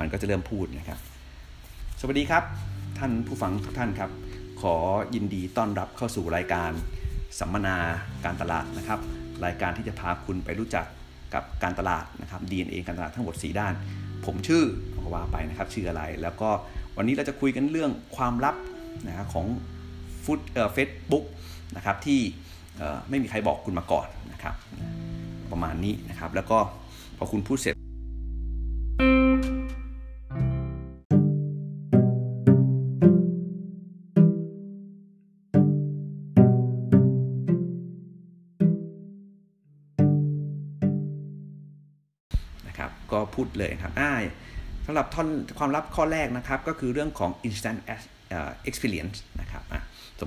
มันก็จะเริ่มพูดนะครับ สวัสดีครับ ท่านผู้ฟังทุกท่านครับ ขอยินดีต้อนรับเข้าสู่รายการสัมมนาการตลาดนะครับ รายการที่จะพาคุณไปรู้จักกับการตลาดนะครับ DNA การตลาดทั้งหมด 4 ด้าน ผมชื่อว่าไปนะครับชื่ออะไร แล้วก็วันนี้เราจะคุยกันเรื่องความลับนะครับของฟุตเอ่อเฟซบุ๊กนะครับที่ไม่มีใครบอกคุณมาก่อนนะครับ ประมาณนี้นะครับ แล้วก็พอคุณพูดเสร็จ ก็พูดเลยครับอ่าสำหรับท่อนความลับข้อแรกนะครับ ก็คือเรื่องของ instant experience นะครับสมมติ